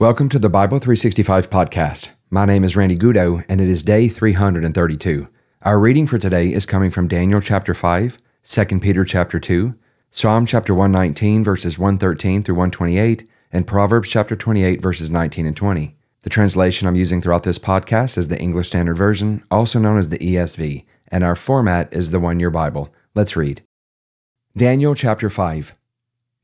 Welcome to the Bible 365 podcast. My name is Randy Goudeau, and it is day 332. Our reading for today is coming from Daniel chapter 5, 2 Peter chapter 2, Psalm chapter 119, verses 113 through 128, and Proverbs chapter 28, verses 19 and 20. The translation I'm using throughout this podcast is the English Standard Version, also known as the ESV, and our format is the One Year Bible. Let's read. Daniel chapter 5.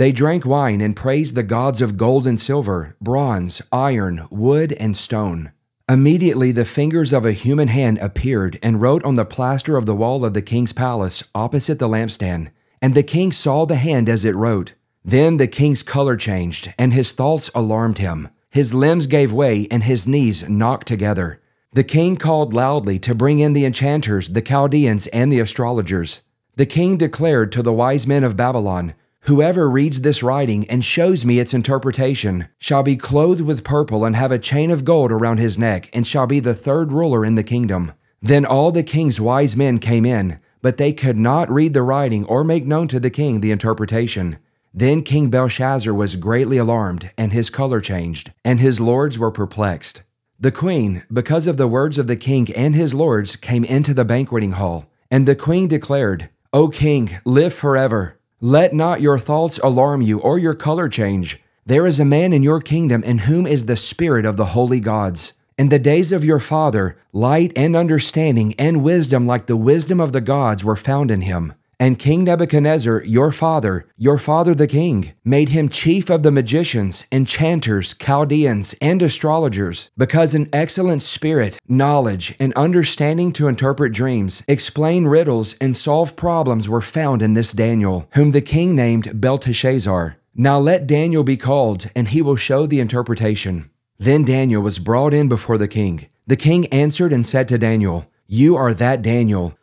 They drank wine and praised the gods of gold and silver, bronze, iron, wood, and stone. Immediately the fingers of a human hand appeared and wrote on the plaster of the wall of the king's palace opposite the lampstand. And the king saw the hand as it wrote. Then the king's color changed, and his thoughts alarmed him. His limbs gave way, and his knees knocked together. The king called loudly to bring in the enchanters, the Chaldeans, and the astrologers. The king declared to the wise men of Babylon, Whoever reads this writing and shows me its interpretation shall be clothed with purple and have a chain of gold around his neck, and shall be the third ruler in the kingdom. Then all the king's wise men came in, but they could not read the writing or make known to the king the interpretation. Then King Belshazzar was greatly alarmed, and his color changed, and his lords were perplexed. The queen, because of the words of the king and his lords, came into the banqueting hall. And the queen declared, O king, live forever. Let not your thoughts alarm you or your color change. There is a man in your kingdom in whom is the spirit of the holy gods. In the days of your father, light and understanding and wisdom like the wisdom of the gods were found in him. And King Nebuchadnezzar, your father, your father the king, made him chief of the magicians, enchanters, Chaldeans, and astrologers, because an excellent spirit, knowledge, and understanding to interpret dreams, explain riddles, and solve problems were found in this Daniel, whom the king named Belteshazzar. Now let Daniel be called, and he will show the interpretation. Then Daniel was brought in before the king. The king answered and said to Daniel, You are that Daniel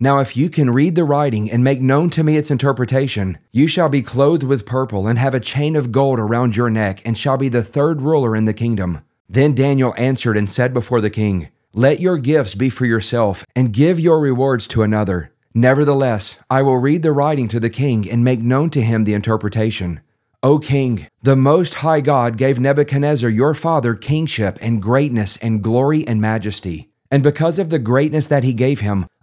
Now, if you can read the writing and make known to me its interpretation, you shall be clothed with purple and have a chain of gold around your neck, and shall be the third ruler in the kingdom. Then Daniel answered and said before the king, Let your gifts be for yourself, and give your rewards to another. Nevertheless, I will read the writing to the king and make known to him the interpretation. O king, the Most High God gave Nebuchadnezzar your father kingship and greatness and glory and majesty. And because of the greatness that he gave him,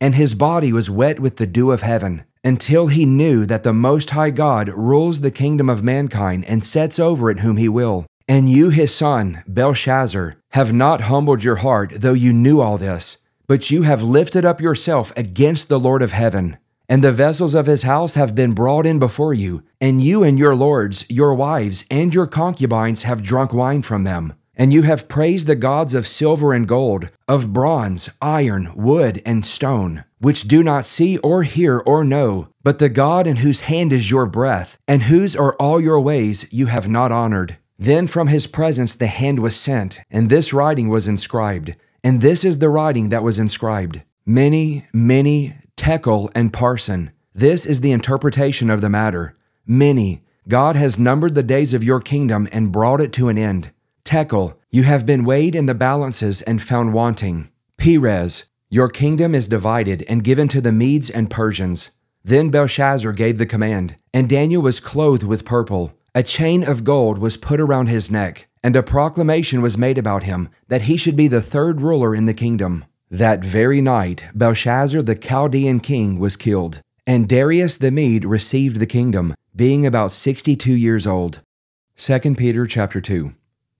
and his body was wet with the dew of heaven, until he knew that the Most High God rules the kingdom of mankind and sets over it whom he will. And you, his son, Belshazzar, have not humbled your heart, though you knew all this, but you have lifted up yourself against the Lord of heaven. And the vessels of his house have been brought in before you, and you and your lords, your wives, and your concubines have drunk wine from them. And you have praised the gods of silver and gold, of bronze, iron, wood, and stone, which do not see or hear or know, but the God in whose hand is your breath, and whose are all your ways, you have not honored. Then from his presence the hand was sent, and this writing was inscribed. And this is the writing that was inscribed Mene, Mene, Tekel, and Parsin. This is the interpretation of the matter. Mene, God has numbered the days of your kingdom and brought it to an end. Tekel, you have been weighed in the balances and found wanting. Peres, Your kingdom is divided and given to the Medes and Persians. Then Belshazzar gave the command, and Daniel was clothed with purple. A chain of gold was put around his neck, and a proclamation was made about him that he should be the third ruler in the kingdom. That very night, Belshazzar the Chaldean king was killed, and Darius the Mede received the kingdom, being about 62 years old. 2 Peter chapter 2.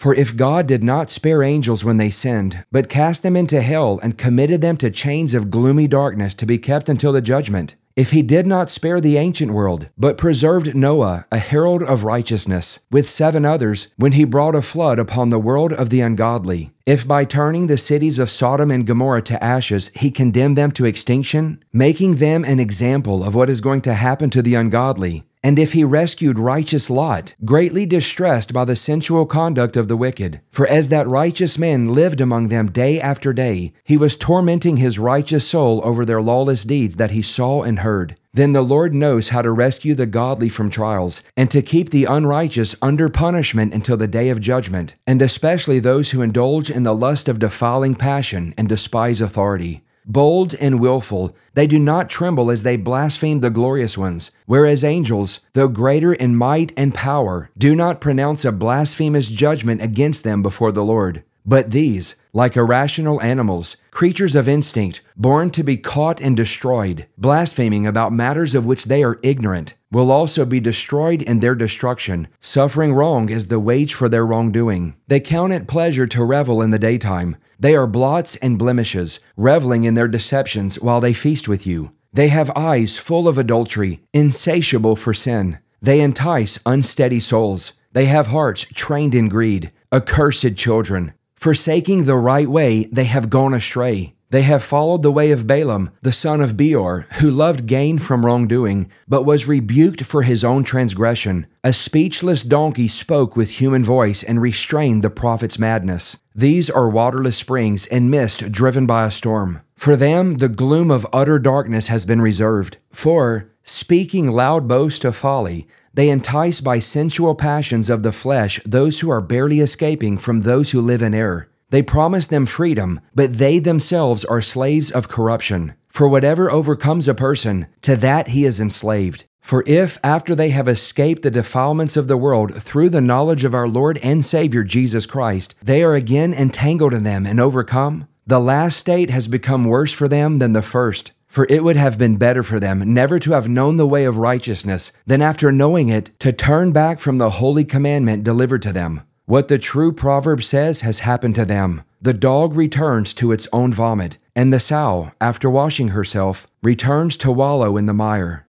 For if God did not spare angels when they sinned, but cast them into hell and committed them to chains of gloomy darkness to be kept until the judgment, if he did not spare the ancient world, but preserved Noah, a herald of righteousness, with seven others, when he brought a flood upon the world of the ungodly, if by turning the cities of Sodom and Gomorrah to ashes he condemned them to extinction, making them an example of what is going to happen to the ungodly, and if he rescued righteous Lot, greatly distressed by the sensual conduct of the wicked, for as that righteous man lived among them day after day, he was tormenting his righteous soul over their lawless deeds that he saw and heard. Then the Lord knows how to rescue the godly from trials, and to keep the unrighteous under punishment until the day of judgment, and especially those who indulge in the lust of defiling passion and despise authority. Bold and wilful, they do not tremble as they blaspheme the glorious ones, whereas angels, though greater in might and power, do not pronounce a blasphemous judgment against them before the Lord. But these, like irrational animals, creatures of instinct, born to be caught and destroyed, blaspheming about matters of which they are ignorant, will also be destroyed in their destruction, suffering wrong as the wage for their wrongdoing. They count it pleasure to revel in the daytime. They are blots and blemishes, reveling in their deceptions while they feast with you. They have eyes full of adultery, insatiable for sin. They entice unsteady souls. They have hearts trained in greed, accursed children. Forsaking the right way, they have gone astray. They have followed the way of Balaam, the son of Beor, who loved gain from wrongdoing, but was rebuked for his own transgression. A speechless donkey spoke with human voice and restrained the prophet's madness. These are waterless springs and mist driven by a storm. For them, the gloom of utter darkness has been reserved. For, speaking loud boast of folly, they entice by sensual passions of the flesh those who are barely escaping from those who live in error. They promise them freedom, but they themselves are slaves of corruption. For whatever overcomes a person, to that he is enslaved. For if, after they have escaped the defilements of the world through the knowledge of our Lord and Savior Jesus Christ, they are again entangled in them and overcome, the last state has become worse for them than the first. For it would have been better for them never to have known the way of righteousness than after knowing it to turn back from the holy commandment delivered to them. What the true proverb says has happened to them. The dog returns to its own vomit, and the sow, after washing herself, returns to wallow in the mire.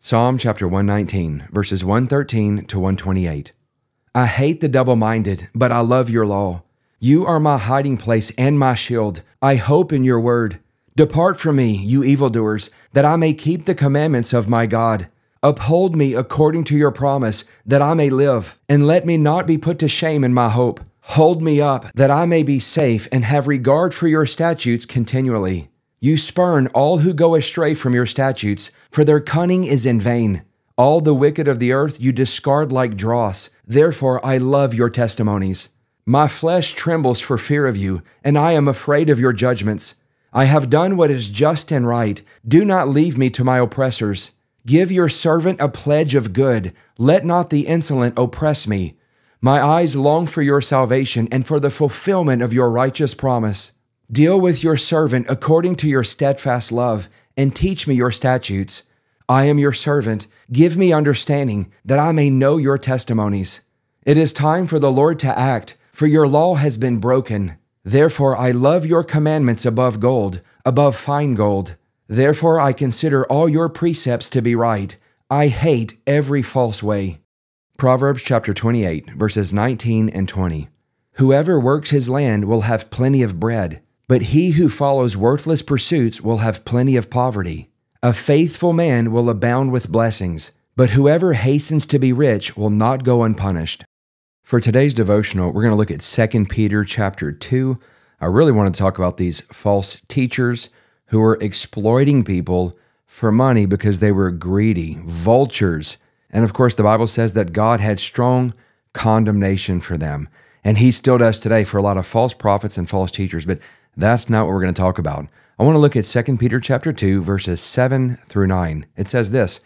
Psalm chapter 119, verses 113 to 128. I hate the double minded, but I love your law. You are my hiding place and my shield. I hope in your word. Depart from me, you evildoers, that I may keep the commandments of my God. Uphold me according to your promise, that I may live, and let me not be put to shame in my hope. Hold me up, that I may be safe and have regard for your statutes continually. You spurn all who go astray from your statutes, for their cunning is in vain. All the wicked of the earth you discard like dross. Therefore I love your testimonies. My flesh trembles for fear of you, and I am afraid of your judgments. I have done what is just and right. Do not leave me to my oppressors. Give your servant a pledge of good. Let not the insolent oppress me. My eyes long for your salvation and for the fulfillment of your righteous promise. Deal with your servant according to your steadfast love, and teach me your statutes. I am your servant. Give me understanding, that I may know your testimonies. It is time for the Lord to act, for your law has been broken. Therefore I love your commandments above gold, above fine gold. Therefore I consider all your precepts to be right. I hate every false way. Proverbs chapter 28, verses 19 and 20. Whoever works his land will have plenty of bread, but he who follows worthless pursuits will have plenty of poverty. A faithful man will abound with blessings, but whoever hastens to be rich will not go unpunished. For today's devotional, we're going to look at 2 Peter chapter 2. I really want to talk about these false teachers who are exploiting people for money because they were greedy, vultures. And of course, the Bible says that God had strong condemnation for them. And he still does today for a lot of false prophets and false teachers, but that's not what we're going to talk about. I want to look at 2 Peter chapter 2 verses 7 through 9. It says this,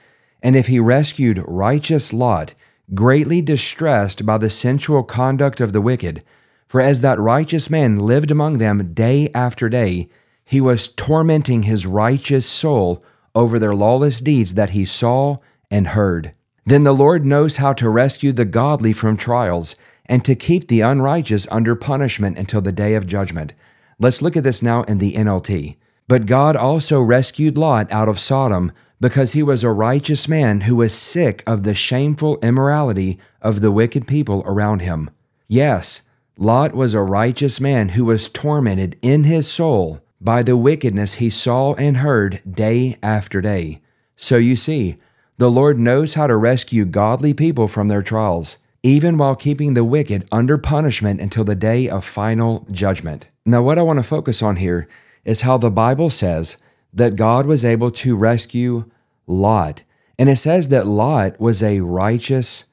"And if he rescued righteous Lot, greatly distressed by the sensual conduct of the wicked, for as that righteous man lived among them day after day, he was tormenting his righteous soul over their lawless deeds that he saw and heard. Then the Lord knows how to rescue the godly from trials and to keep the unrighteous under punishment until the day of judgment." Let's look at this now in the NLT. But God also rescued Lot out of Sodom because he was a righteous man who was sick of the shameful immorality of the wicked people around him. Yes, Lot was a righteous man who was tormented in his soul by the wickedness he saw and heard day after day. So you see, the Lord knows how to rescue godly people from their trials even while keeping the wicked under punishment until the day of final judgment. Now, what I want to focus on here is how the Bible says that God was able to rescue Lot. And it says that Lot was a righteous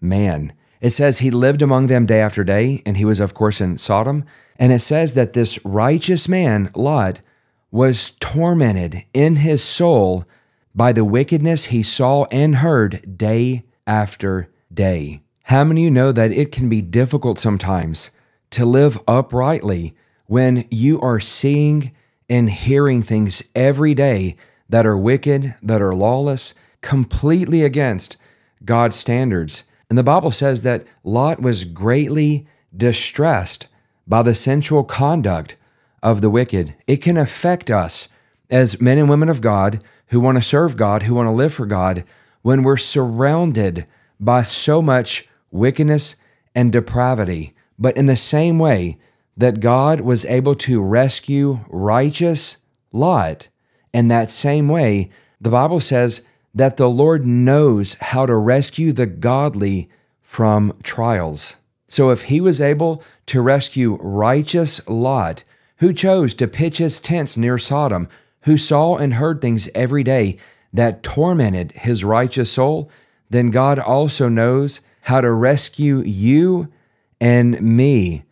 man. It says he lived among them day after day, and he was, of course, in Sodom. And it says that this righteous man, Lot, was tormented in his soul by the wickedness he saw and heard day after day. How many of you know that it can be difficult sometimes to live uprightly when you are seeing and hearing things every day that are wicked, that are lawless, completely against God's standards? And the Bible says that Lot was greatly distressed by the sensual conduct of the wicked. It can affect us as men and women of God who want to serve God, who want to live for God, when we're surrounded by so much wickedness, and depravity. But in the same way that God was able to rescue righteous Lot, in that same way, the Bible says that the Lord knows how to rescue the godly from trials. So if he was able to rescue righteous Lot, who chose to pitch his tents near Sodom, who saw and heard things every day that tormented his righteous soul, then God also knows how to rescue you and me.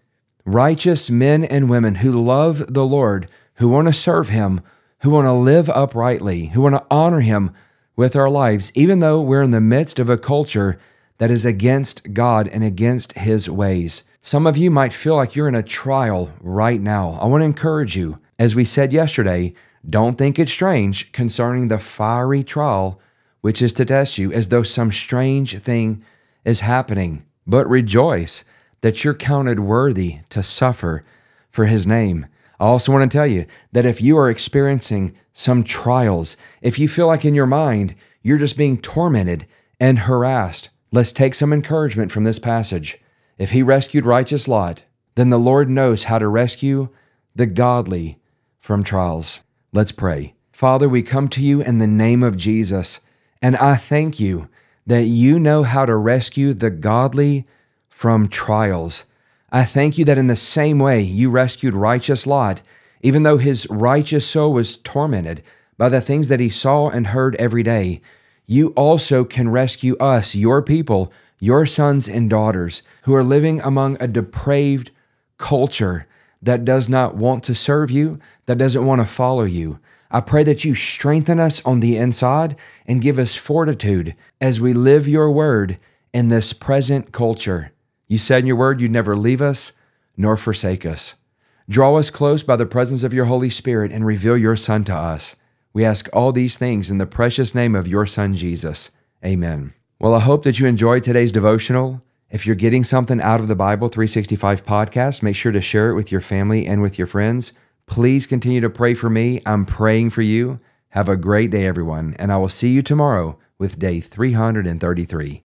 Righteous men and women who love the Lord, who want to serve Him, who want to live uprightly, who want to honor Him with our lives, even though we're in the midst of a culture that is against God and against His ways. Some of you might feel like you're in a trial right now. I want to encourage you, as we said yesterday, don't think it's strange concerning the fiery trial which is to test you as though some strange thing is happening, but rejoice that you're counted worthy to suffer for his name. I also want to tell you that if you are experiencing some trials, if you feel like in your mind you're just being tormented and harassed, let's take some encouragement from this passage. If he rescued righteous Lot, then the Lord knows how to rescue the godly from trials. Let's pray. Father, we come to you in the name of Jesus, and I thank you that you know how to rescue the godly from trials. I thank you that in the same way you rescued righteous Lot, even though his righteous soul was tormented by the things that he saw and heard every day, you also can rescue us, your people, your sons and daughters, who are living among a depraved culture that does not want to serve you, that doesn't want to follow you. I pray that you strengthen us on the inside and give us fortitude as we live your word in this present culture. You said in your word you'd never leave us nor forsake us. Draw us close by the presence of your Holy Spirit and reveal your Son to us. We ask all these things in the precious name of your Son, Jesus. Amen. Well, I hope that you enjoyed today's devotional. If you're getting something out of the Bible 365 podcast, make sure to share it with your family and with your friends. Please continue to pray for me. I'm praying for you. Have a great day, everyone, and I will see you tomorrow with day 333.